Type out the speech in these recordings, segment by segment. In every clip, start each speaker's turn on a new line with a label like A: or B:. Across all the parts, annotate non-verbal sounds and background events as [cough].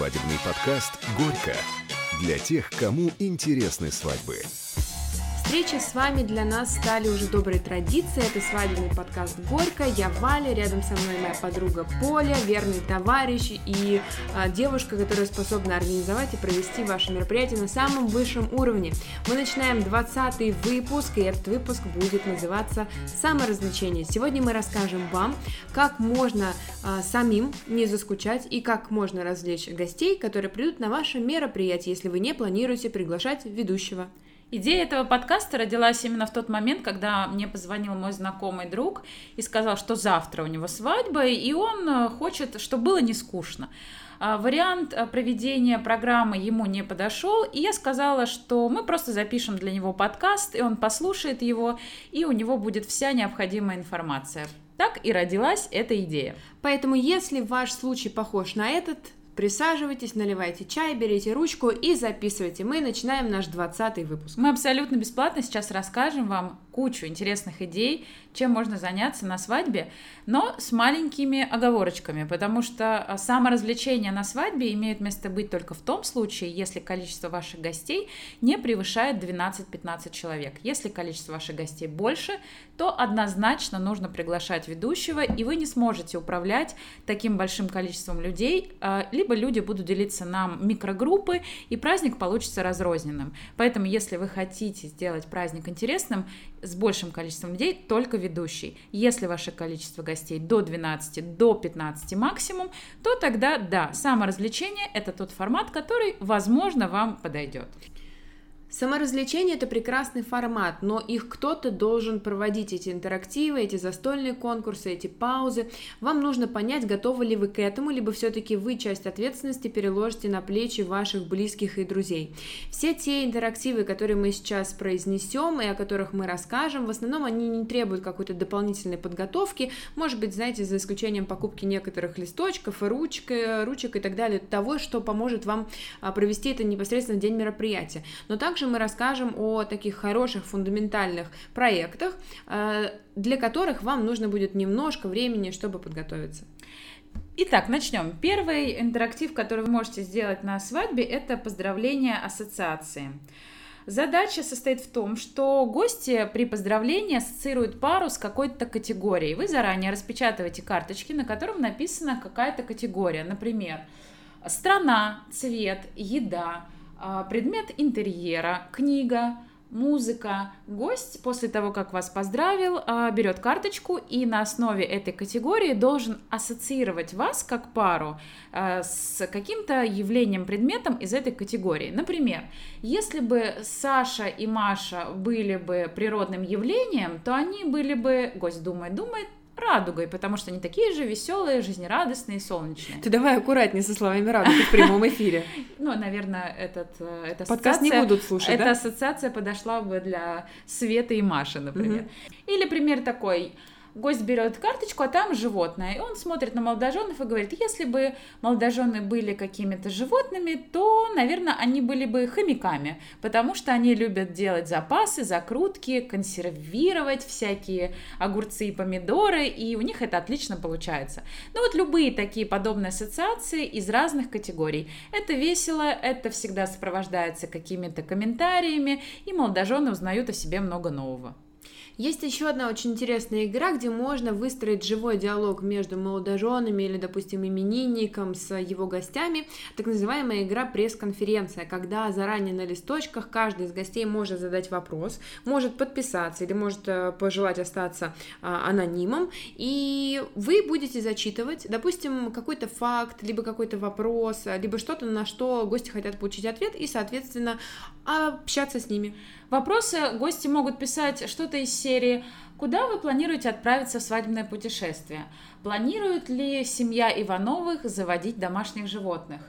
A: Свадебный подкаст «Горько» для тех, кому интересны свадьбы.
B: Встречи с вами для нас стали уже доброй традицией. Это свадебный подкаст «Горько». Я Валя, рядом со мной моя подруга Поля, верный товарищ и а, девушка, которая способна организовать и провести ваше мероприятие на самом высшем уровне. Мы начинаем 20 выпуск, и этот выпуск будет называться «Саморазвлечение». Сегодня мы расскажем вам, как можно а, самим не заскучать и как можно развлечь гостей, которые придут на ваше мероприятие, если вы не планируете приглашать ведущего.
C: Идея этого подкаста родилась именно в тот момент, когда мне позвонил мой знакомый друг и сказал, что завтра у него свадьба, и он э, хочет, чтобы было не скучно. А, вариант э, проведения программы ему не подошел, и я сказала, что мы просто запишем для него подкаст, и он послушает его, и у него будет вся необходимая информация. Так и родилась эта идея.
B: Поэтому, если ваш случай похож на этот, Присаживайтесь, наливайте чай, берите ручку и записывайте. Мы начинаем наш 20 выпуск.
C: Мы абсолютно бесплатно сейчас расскажем вам кучу интересных идей, чем можно заняться на свадьбе, но с маленькими оговорочками, потому что а, саморазвлечение на свадьбе имеет место быть только в том случае, если количество ваших гостей не превышает 12-15 человек. Если количество ваших гостей больше, то однозначно нужно приглашать ведущего, и вы не сможете управлять таким большим количеством людей, а, либо люди будут делиться на микрогруппы, и праздник получится разрозненным. Поэтому, если вы хотите сделать праздник интересным, с большим количеством людей только ведущий. Если ваше количество гостей до 12, до 15 максимум, то тогда да, саморазвлечение – это тот формат, который, возможно, вам подойдет.
B: Саморазвлечение – это прекрасный формат, но их кто-то должен проводить, эти интерактивы, эти застольные конкурсы, эти паузы. Вам нужно понять, готовы ли вы к этому, либо все-таки вы часть ответственности переложите на плечи ваших близких и друзей. Все те интерактивы, которые мы сейчас произнесем и о которых мы расскажем, в основном они не требуют какой-то дополнительной подготовки, может быть, знаете, за исключением покупки некоторых листочков, ручек, ручек и так далее, того, что поможет вам а, провести это непосредственно в день мероприятия. Но также также мы расскажем о таких хороших фундаментальных проектах, э, для которых вам нужно будет немножко времени, чтобы подготовиться.
C: Итак, начнем. Первый интерактив, который вы можете сделать на свадьбе, это поздравление ассоциации. Задача состоит в том, что гости при поздравлении ассоциируют пару с какой-то категорией. Вы заранее распечатываете карточки, на котором написана какая-то категория. Например, страна, цвет, еда, предмет интерьера, книга, музыка. Гость после того, как вас поздравил, а, берет карточку и на основе этой категории должен ассоциировать вас как пару а, с каким-то явлением, предметом из этой категории. Например, если бы Саша и Маша были бы природным явлением, то они были бы, гость думает, думает, радугой, потому что они такие же веселые, жизнерадостные и солнечные.
B: Ты давай аккуратнее со словами радуги в прямом эфире. [laughs]
C: Ну, наверное, этот, э, эта
B: Подкаст не будут слушать,
C: Эта ассоциация подошла бы для Светы и Маши, например. Или пример такой гость берет карточку, а там животное. И он смотрит на молодоженов и говорит, если бы молодожены были какими-то животными, то, наверное, они были бы хомяками, потому что они любят делать запасы, закрутки, консервировать всякие огурцы и помидоры, и у них это отлично получается. Ну вот любые такие подобные ассоциации из разных категорий. Это весело, это всегда сопровождается какими-то комментариями, и молодожены узнают о себе много нового.
B: Есть еще одна очень интересная игра, где можно выстроить живой диалог между молодоженами или, допустим, именинником с его гостями, так называемая игра пресс-конференция, когда заранее на листочках каждый из гостей может задать вопрос, может подписаться или может э, пожелать остаться а, анонимом, и вы будете зачитывать, допустим, какой-то факт, либо какой-то вопрос, либо что-то, на что гости хотят получить ответ, и, соответственно, общаться с ними.
C: Вопросы гости могут писать что-то из серии Куда вы планируете отправиться в свадебное путешествие? Планирует ли семья Ивановых заводить домашних животных?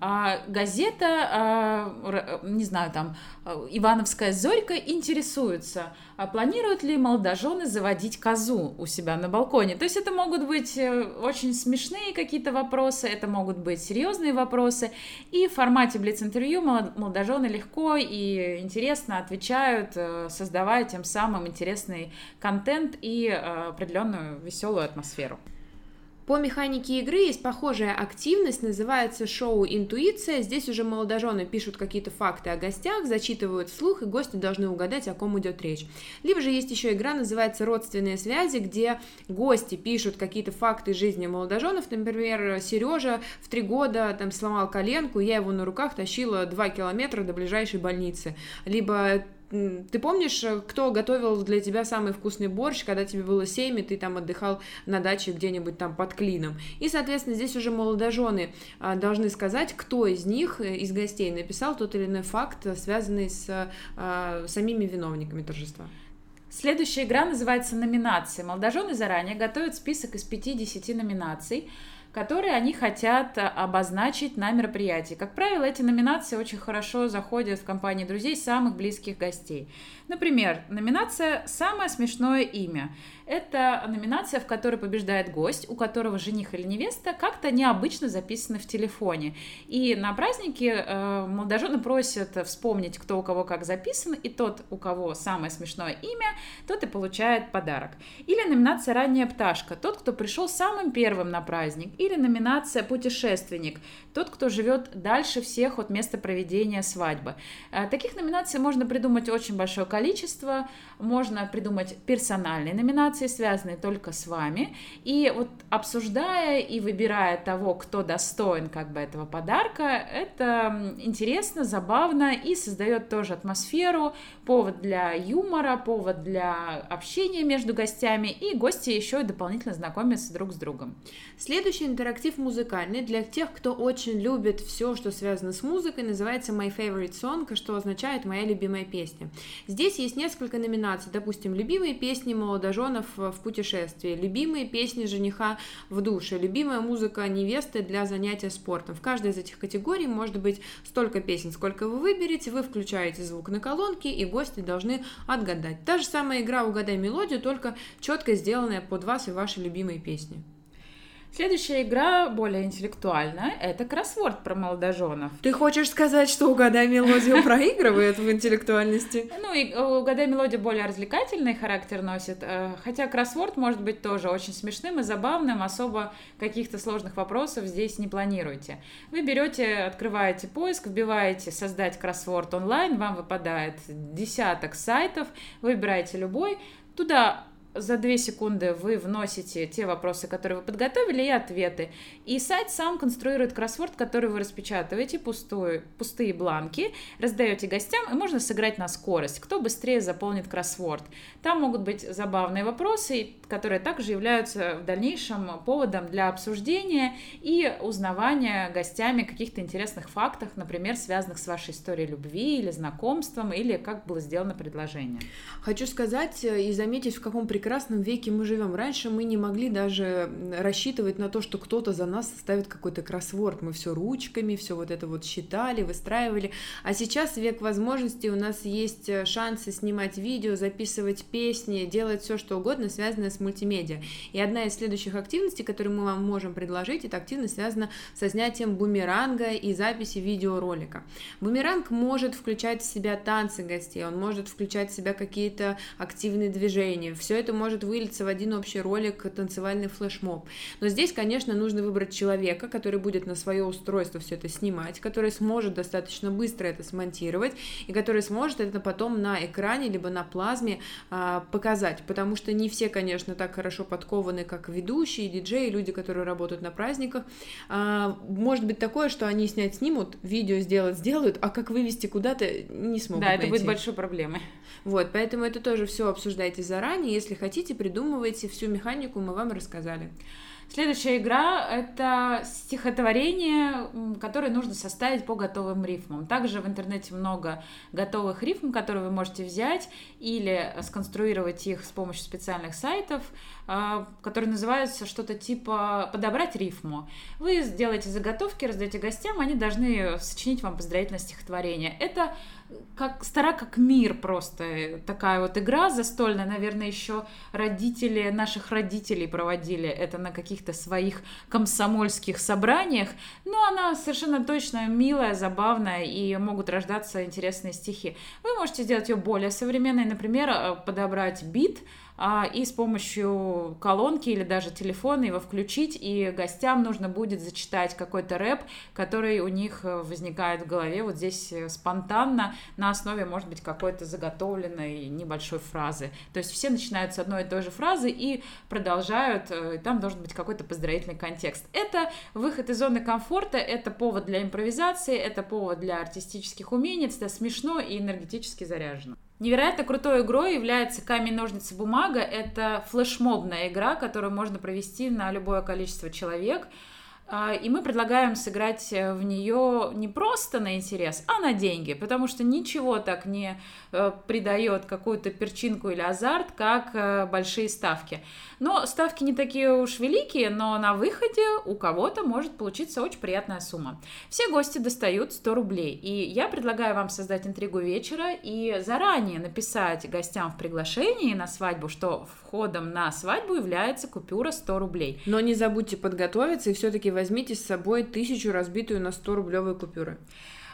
C: А газета, а, не знаю, там, Ивановская Зорька интересуется, а планируют ли молодожены заводить козу у себя на балконе. То есть это могут быть э, очень смешные какие-то вопросы, это могут быть серьезные вопросы. И в формате Блиц-интервью молодожены легко и интересно отвечают, э, создавая тем самым интересный контент и э, определенную веселую атмосферу.
B: По механике игры есть похожая активность, называется шоу «Интуиция». Здесь уже молодожены пишут какие-то факты о гостях, зачитывают вслух, и гости должны угадать, о ком идет речь. Либо же есть еще игра, называется «Родственные связи», где гости пишут какие-то факты жизни молодоженов. Например, Сережа в три года там сломал коленку, я его на руках тащила два километра до ближайшей больницы. Либо ты помнишь, э, кто готовил для тебя самый вкусный борщ, когда тебе было 7, и ты там отдыхал на даче где-нибудь там под клином? И, соответственно, здесь уже молодожены а, должны сказать, кто из них, э, из гостей, написал тот или иной факт, связанный с а, самими виновниками торжества.
C: Следующая игра называется «Номинации». Молодожены заранее готовят список из 5-10 номинаций, которые они хотят э, обозначить на мероприятии. Как правило, эти номинации очень хорошо заходят в компании друзей самых близких гостей. Например, номинация «Самое смешное имя». Это номинация, в которой побеждает гость, у которого жених или невеста как-то необычно записаны в телефоне. И на празднике э, молодожены просят вспомнить, кто у кого как записан, и тот, у кого самое смешное имя, тот и получает подарок. Или номинация «Ранняя пташка», тот, кто пришел самым первым на праздник. Или номинация «Путешественник», тот, кто живет дальше всех от места проведения свадьбы. Э, таких номинаций можно придумать очень большое количество, можно придумать персональные номинации, информации, связанные только с вами. И вот обсуждая и выбирая того, кто достоин как бы этого подарка, это интересно, забавно и создает тоже атмосферу, повод для юмора, повод для общения между гостями, и гости еще и дополнительно знакомятся друг с другом.
B: Следующий интерактив музыкальный для тех, кто очень любит все, что связано с музыкой, называется My Favorite Song, что означает «Моя любимая песня». Здесь есть несколько номинаций, допустим, любимые песни молодоженов в путешествии, любимые песни жениха в душе, любимая музыка невесты для занятия спортом. В каждой из этих категорий может быть столько песен, сколько вы выберете, вы включаете звук на колонке, и гости должны отгадать. Та же самая игра «Угадай мелодию», только четко сделанная под вас и ваши любимые песни.
C: Следующая игра более интеллектуальная. Это кроссворд про молодоженов.
B: Ты хочешь сказать, что «Угадай мелодию» проигрывает в интеллектуальности?
C: Ну, и э, «Угадай мелодию» более развлекательный характер носит, э, хотя кроссворд может быть тоже очень смешным и забавным, особо каких-то сложных вопросов здесь не планируйте. Вы берете, открываете поиск, вбиваете «Создать кроссворд онлайн», вам выпадает десяток сайтов, выбираете любой, туда за две секунды вы вносите те вопросы, которые вы подготовили, и ответы. И сайт сам конструирует кроссворд, который вы распечатываете, пустую, пустые бланки, раздаете гостям, и можно сыграть на скорость, кто быстрее заполнит кроссворд. Там могут быть забавные вопросы, которые также являются в дальнейшем поводом для обсуждения и узнавания гостями каких-то интересных фактов, например, связанных с вашей историей любви или знакомством, или как было сделано предложение.
B: Хочу сказать и заметить, в каком прекрасном прекрасном веке мы живем. Раньше мы не могли даже рассчитывать на то, что кто-то за нас составит какой-то кроссворд. Мы все ручками, все вот это вот считали, выстраивали. А сейчас век возможностей, у нас есть э, шансы снимать видео, записывать песни, делать все, что угодно, связанное с мультимедиа. И одна из следующих активностей, которую мы вам можем предложить, эта активность связана со снятием бумеранга и записи видеоролика. Бумеранг может включать в себя танцы гостей, он может включать в себя какие-то активные движения. Все это может вылиться в один общий ролик танцевальный флешмоб. Но здесь, конечно, нужно выбрать человека, который будет на свое устройство все это снимать, который сможет достаточно быстро это смонтировать и который сможет это потом на экране либо на плазме а, показать, потому что не все, конечно, так хорошо подкованы, как ведущие, диджеи, люди, которые работают на праздниках. А, может быть такое, что они снять снимут, видео сделать сделают, а как вывести куда-то не смогут
C: Да,
B: найти.
C: это будет большой проблемой.
B: Вот, поэтому это тоже все обсуждайте заранее, если хотите, придумывайте всю механику, мы вам рассказали.
C: Следующая игра — это стихотворение, которое нужно составить по готовым рифмам. Также в интернете много готовых рифм, которые вы можете взять или сконструировать их с помощью специальных сайтов, а, которые называются что-то типа «подобрать рифму». Вы сделаете заготовки, раздаете гостям, они должны сочинить вам поздравительное стихотворение. Это как стара как мир просто. Такая вот игра застольная, наверное, еще родители наших родителей проводили это на каких-то своих комсомольских собраниях, но она совершенно точно милая, забавная и могут рождаться интересные стихи. Вы можете сделать ее более современной, например, э, подобрать бит, и с помощью колонки или даже телефона его включить, и гостям нужно будет зачитать какой-то рэп, который у них э, возникает в голове вот здесь э, спонтанно на основе, может быть, какой-то заготовленной небольшой фразы. То есть все начинают с одной и той же фразы и продолжают, э, и там должен быть какой-то поздравительный контекст. Это выход из зоны комфорта, это повод для импровизации, это повод для артистических умений, это смешно и энергетически заряжено. Невероятно крутой игрой является камень, ножницы, бумага. Это флешмобная игра, которую можно провести на любое количество человек. А, и мы предлагаем сыграть в нее не просто на интерес, а на деньги, потому что ничего так не э, придает какую-то перчинку или азарт, как э, большие ставки. Но ставки не такие уж великие, но на выходе у кого-то может получиться очень приятная сумма. Все гости достают 100 рублей, и я предлагаю вам создать интригу вечера и заранее написать гостям в приглашении на свадьбу, что входом на свадьбу является купюра 100 рублей.
B: Но не забудьте подготовиться и все-таки возьмите с собой тысячу разбитую на 100 рублевые купюры.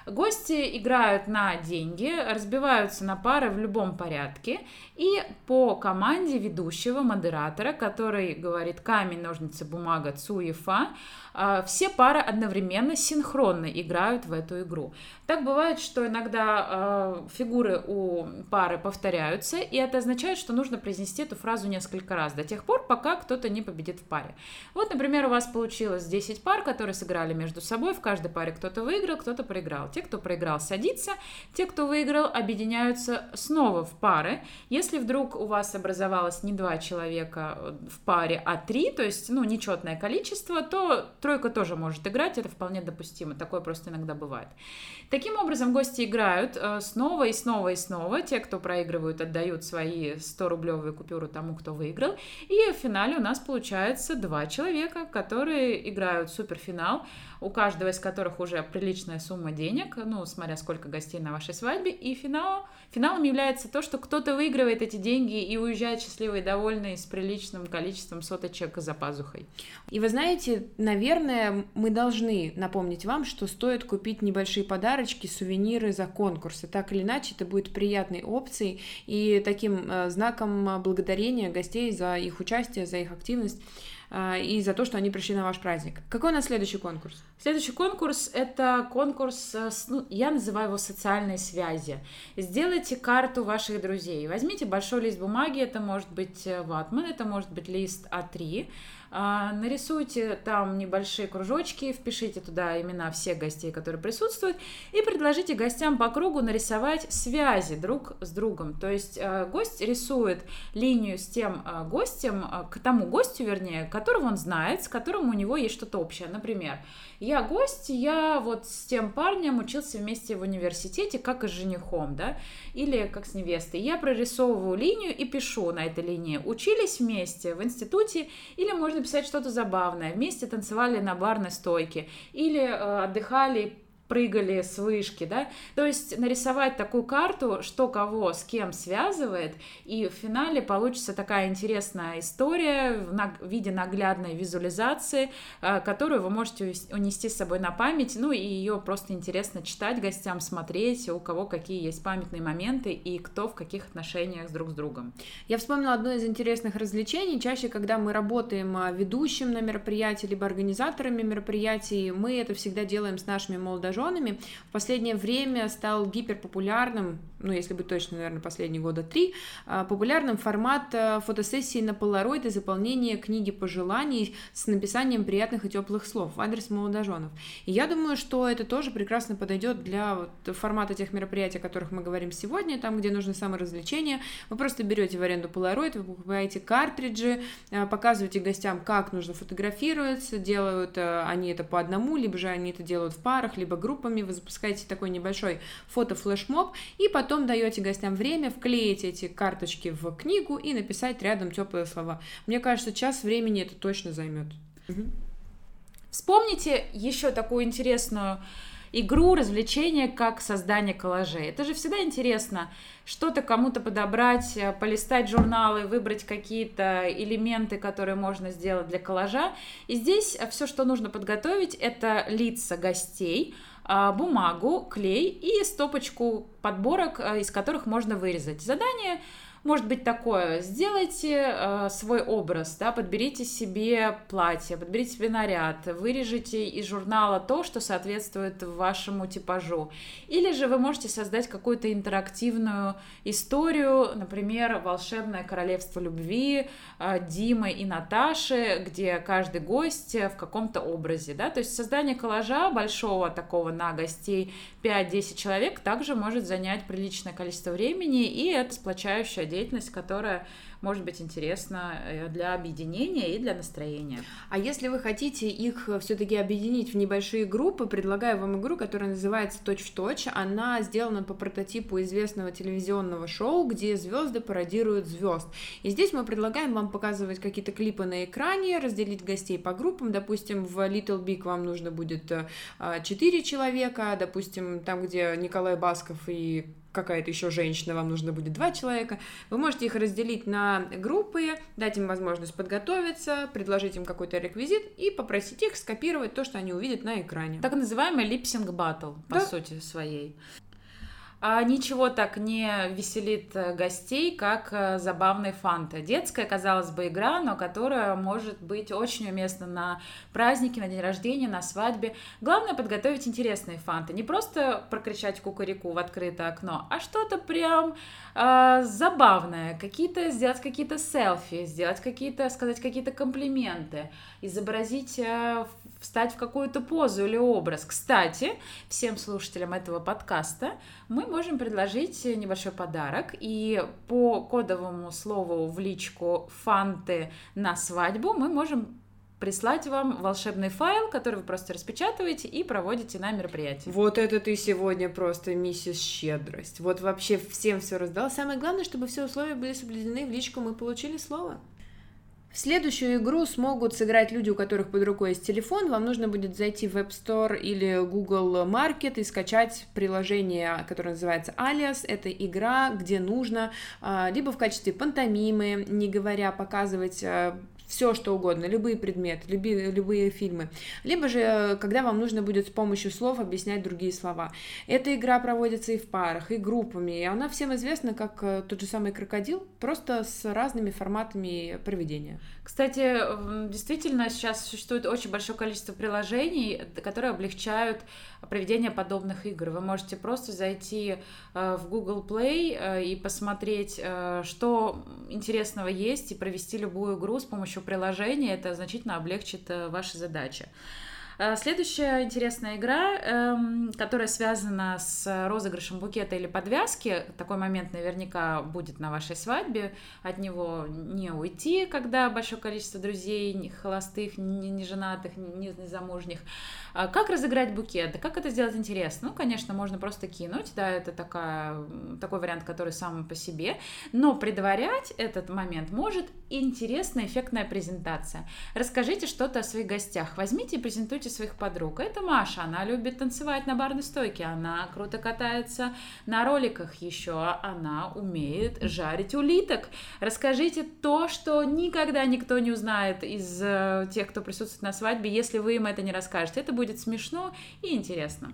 C: Гости играют на деньги, разбиваются на пары в любом порядке, и по команде ведущего, модератора, который говорит камень, ножницы, бумага, цуефа, а, все пары одновременно синхронно играют в эту игру. Так бывает, что иногда а, фигуры у пары повторяются, и это означает, что нужно произнести эту фразу несколько раз, до тех пор, пока кто-то не победит в паре. Вот, например, у вас получилось 10 пар, которые сыграли между собой, в каждой паре кто-то выиграл, кто-то проиграл. Те, кто проиграл, садится, те, кто выиграл, объединяются снова в пары. Если вдруг у вас образовалось не два человека в паре, а три, то есть, ну, нечетное количество, то Тройка тоже может играть, это вполне допустимо, такое просто иногда бывает. Таким образом, гости играют э, снова и снова и снова. Те, кто проигрывают, отдают свои 100-рублевые купюры тому, кто выиграл. И в финале у нас получается два человека, которые играют суперфинал у каждого из которых уже приличная сумма денег, ну, смотря сколько гостей на вашей свадьбе, и финал, финалом является то, что кто-то выигрывает эти деньги и уезжает счастливый и довольный с приличным количеством соточек за пазухой.
B: И вы знаете, наверное, мы должны напомнить вам, что стоит купить небольшие подарочки, сувениры за конкурсы. Так или иначе, это будет приятной опцией и таким э, знаком благодарения гостей за их участие, за их активность. А, и за то, что они пришли на ваш праздник. Какой у нас следующий конкурс?
C: Следующий конкурс – это конкурс, э, ну, я называю его социальные связи. Сделайте карту ваших друзей. Возьмите большой лист бумаги, это может быть э, ватман, это может быть лист А3, а, нарисуйте там небольшие кружочки, впишите туда имена всех гостей, которые присутствуют, и предложите гостям по кругу нарисовать связи друг с другом. То есть а, гость рисует линию с тем а, гостем, к тому гостю, вернее, которого он знает, с которым у него есть что-то общее. Например, я гость, я вот с тем парнем учился вместе в университете, как и с женихом, да, или как с невестой. Я прорисовываю линию и пишу на этой линии. Учились вместе в институте, или можно писать что-то забавное. Вместе танцевали на барной стойке, или э, отдыхали прыгали с вышки, да, то есть нарисовать такую карту, что кого с кем связывает, и в финале получится такая интересная история в виде наглядной визуализации, э, которую вы можете унести с собой на память, ну и ее просто интересно читать гостям, смотреть, у кого какие есть памятные моменты и кто в каких отношениях друг с другом.
B: Я вспомнила одно из интересных развлечений. Чаще, когда мы работаем а, ведущим на мероприятии, либо организаторами мероприятий, мы это всегда делаем с нашими молодоженами, молодоженами, в последнее время стал гиперпопулярным, ну, если быть точно, наверное, последние года три, а, популярным формат а, фотосессии на полароид и заполнение книги пожеланий с написанием приятных и теплых слов в адрес молодоженов. И я думаю, что это тоже прекрасно подойдет для вот формата тех мероприятий, о которых мы говорим сегодня, там, где нужно саморазвлечение. Вы просто берете в аренду полароид, вы покупаете картриджи, а, показываете гостям, как нужно фотографироваться, делают они это по одному, либо же они это делают в парах, либо группами, вы запускаете такой небольшой фото-флешмоб, и потом даете гостям время вклеить эти карточки в книгу и написать рядом теплые слова. Мне кажется, час времени это точно займет. Угу.
C: Вспомните еще такую интересную игру, развлечение, как создание коллажей. Это же всегда интересно что-то кому-то подобрать, э, полистать журналы, выбрать какие-то элементы, которые можно сделать для коллажа. И здесь э, все, что нужно подготовить, это лица гостей, бумагу, клей и стопочку подборок, а, из которых можно вырезать. Задание может быть такое, сделайте э, свой образ, да, подберите себе платье, подберите себе наряд, вырежите из журнала то, что соответствует вашему типажу. Или же вы можете создать какую-то интерактивную историю, например, «Волшебное королевство любви» э, Димы и Наташи, где каждый гость в каком-то образе, да, то есть создание коллажа большого такого на гостей 5-10 человек также может занять приличное количество времени, и это сплочающая деятельность, которая может быть интересна э, для объединения и для настроения.
B: А если вы хотите их все-таки объединить в небольшие группы, предлагаю вам игру, которая называется «Точь-в-точь». Она сделана по прототипу известного телевизионного шоу, где звезды пародируют звезд. И здесь мы предлагаем вам показывать какие-то клипы на экране, разделить гостей по группам. Допустим, в Little Big вам нужно будет 4 э, человека, допустим, там, где Николай Басков и какая-то еще женщина, вам нужно будет два человека. Вы можете их разделить на группы, дать им возможность подготовиться, предложить им какой-то реквизит и попросить их скопировать то, что они увидят на экране.
C: Так называемый липсинг батл, по да? сути своей. А ничего так не веселит э, гостей, как э, забавные фанты. Детская, казалось бы, игра, но которая может быть очень уместна на празднике, на день рождения, на свадьбе. Главное подготовить интересные фанты. Не просто прокричать кукареку в открытое окно, а что-то прям э, забавное. Какие-то, сделать какие-то селфи, сделать какие-то, сказать какие-то комплименты, изобразить э, встать в какую-то позу или образ. Кстати, всем слушателям этого подкаста мы можем предложить небольшой подарок. И по кодовому слову в личку «фанты на свадьбу» мы можем прислать вам волшебный файл, который вы просто распечатываете и проводите на мероприятии.
B: Вот это ты сегодня просто миссис щедрость. Вот вообще всем все раздал. Самое главное, чтобы все условия были соблюдены в личку, мы получили слово. В следующую игру смогут сыграть люди, у которых под рукой есть телефон. Вам нужно будет зайти в App Store или Google Market и скачать приложение, которое называется Alias. Это игра, где нужно а, либо в качестве пантомимы, не говоря, показывать а, все, что угодно, любые предметы, любые, любые фильмы. Либо же, когда вам нужно будет с помощью слов объяснять другие слова. Эта игра проводится и в парах, и группами, и она всем известна как э, тот же самый крокодил, просто с разными форматами проведения.
C: Кстати, действительно, сейчас существует очень большое количество приложений, которые облегчают проведение подобных игр. Вы можете просто зайти э, в Google Play э, и посмотреть, что интересного есть, и провести любую игру с помощью приложения. Это значительно облегчит ваши задачи. Э, следующая интересная игра, эм, которая связана с розыгрышем букета или подвязки. Такой момент наверняка будет на вашей свадьбе. От него не уйти, когда большое количество друзей, холостых, не, не женатых, не, не замужних. А как разыграть букет? Как это сделать интересно? Ну, конечно, можно просто кинуть, да, это такая, такой вариант, который сам по себе. Но предварять этот момент может интересная, эффектная презентация. Расскажите что-то о своих гостях. Возьмите и презентуйте слушайте своих подруг. Это Маша, она любит танцевать на барной стойке, она круто катается на роликах еще, она умеет жарить улиток. Расскажите то, что никогда никто не узнает из э, тех, кто присутствует на свадьбе, если вы им это не расскажете. Это будет смешно и интересно.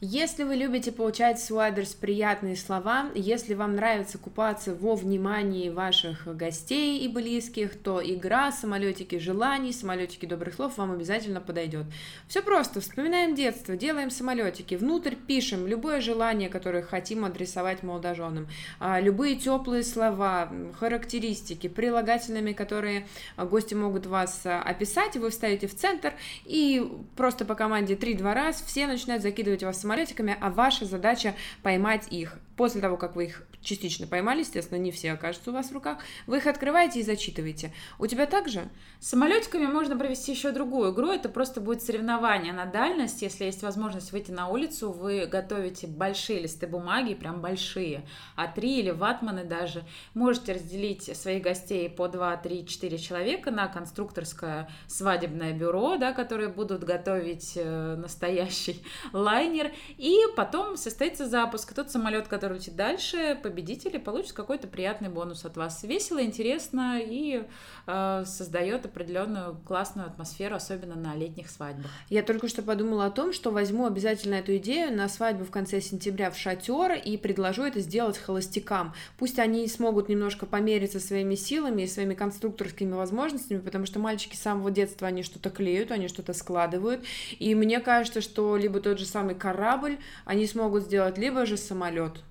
B: Если вы любите получать в свой адрес приятные слова, если вам нравится купаться во внимании ваших гостей и близких, то игра «Самолетики желаний», «Самолетики добрых слов» вам обязательно подойдет. Все просто. Вспоминаем детство, делаем самолетики, внутрь пишем любое желание, которое хотим адресовать молодоженам, а, любые теплые слова, характеристики, прилагательными, которые гости могут вас а, описать, вы вставите в центр, и просто по команде 3-2 раз все начинают закидывать вас самолетиками, а ваша задача поймать их. После того, как вы их частично поймали, естественно, не все окажутся у вас в руках, вы их открываете и зачитываете. У тебя также?
C: С самолетиками можно провести еще другую игру, это просто будет соревнование на дальность, если есть возможность выйти на улицу, вы готовите большие листы бумаги, прям большие, а три или ватманы даже, можете разделить своих гостей по 2, 3, 4 человека на конструкторское свадебное бюро, да, которые будут готовить э, настоящий [laughs] лайнер, и потом состоится запуск. Тот самолет, который контролируете дальше, победители получат какой-то приятный бонус от вас. Весело, интересно и э, создает определенную классную атмосферу, особенно на летних свадьбах.
B: Я только что подумала о том, что возьму обязательно эту идею на свадьбу в конце сентября в шатер и предложу это сделать холостякам. Пусть они смогут немножко помериться своими силами и своими конструкторскими возможностями, потому что мальчики с самого детства, они что-то клеют, они что-то складывают. И мне кажется, что либо тот же самый корабль они смогут сделать, либо же самолет.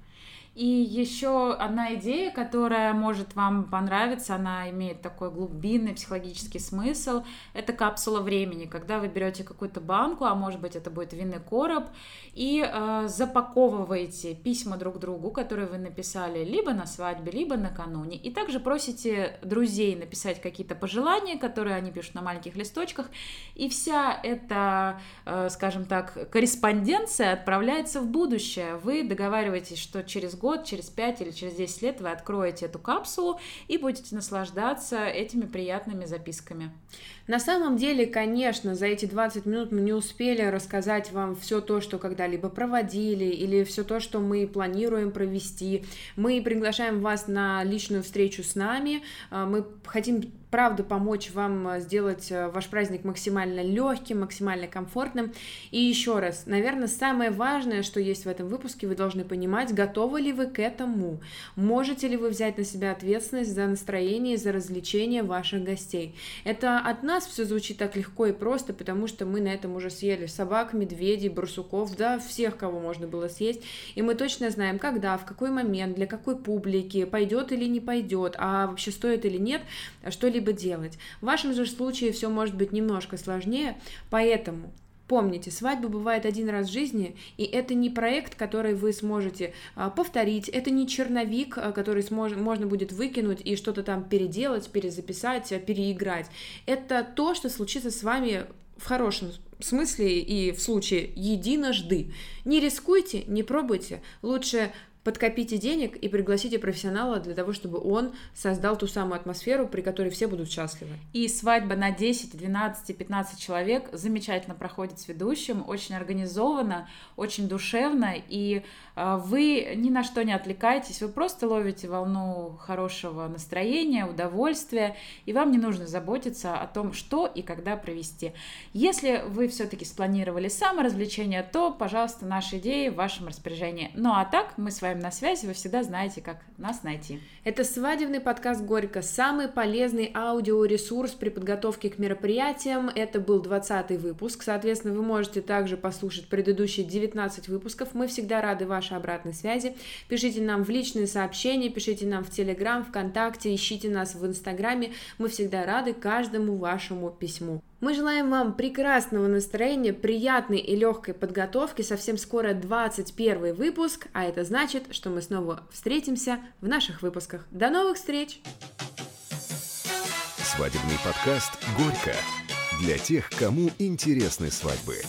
C: И еще одна идея, которая может вам понравиться, она имеет такой глубинный психологический смысл, это капсула времени, когда вы берете какую-то банку, а может быть это будет винный короб, и э, запаковываете письма друг другу, которые вы написали либо на свадьбе, либо накануне, и также просите друзей написать какие-то пожелания, которые они пишут на маленьких листочках, и вся эта, э, скажем так, корреспонденция отправляется в будущее. Вы договариваетесь, что через год год, через 5 или через 10 лет вы откроете эту капсулу и будете наслаждаться этими приятными записками.
B: На самом деле, конечно, за эти 20 минут мы не успели рассказать вам все то, что когда-либо проводили, или все то, что мы планируем провести. Мы приглашаем вас на личную встречу с нами. А, мы хотим правда помочь вам э, сделать э, ваш праздник максимально легким, максимально комфортным. И еще раз, наверное, самое важное, что есть в этом выпуске, вы должны понимать, готовы ли вы к этому, можете ли вы взять на себя ответственность за настроение и за развлечение ваших гостей. Это от нас все звучит так легко и просто, потому что мы на этом уже съели собак, медведей, барсуков, да, всех, кого можно было съесть, и мы точно знаем, когда, в какой момент, для какой публики, пойдет или не пойдет, а вообще стоит или нет ли что-либо делать. В вашем же случае все может быть немножко сложнее, поэтому Помните, свадьба бывает один раз в жизни, и это не проект, который вы сможете а, повторить, это не черновик, а, который смож- можно будет выкинуть и что-то там переделать, перезаписать, а, переиграть. Это то, что случится с вами в хорошем смысле и в случае единожды. Не рискуйте, не пробуйте. Лучше подкопите денег и пригласите профессионала для того, чтобы он создал ту самую атмосферу, при которой все будут счастливы.
C: И свадьба на 10, 12, 15 человек замечательно проходит с ведущим, очень организованно, очень душевно, и вы ни на что не отвлекаетесь, вы просто ловите волну хорошего настроения, удовольствия, и вам не нужно заботиться о том, что и когда провести. Если вы все-таки спланировали саморазвлечение, то, пожалуйста, наши идеи в вашем распоряжении. Ну а так мы с вами на связи, вы всегда знаете, как нас найти.
B: Это свадебный подкаст «Горько», самый полезный аудиоресурс при подготовке к мероприятиям. Это был 20 выпуск, соответственно, вы можете также послушать предыдущие 19 выпусков. Мы всегда рады вашей обратной связи. Пишите нам в личные сообщения, пишите нам в Телеграм, ВКонтакте, ищите нас в Инстаграме. Мы всегда рады каждому вашему письму. Мы желаем вам прекрасного настроения, приятной и легкой подготовки. Совсем скоро 21 выпуск, а это значит, что мы снова встретимся в наших выпусках. До новых встреч!
A: Свадебный подкаст «Горько» для тех, кому интересны свадьбы.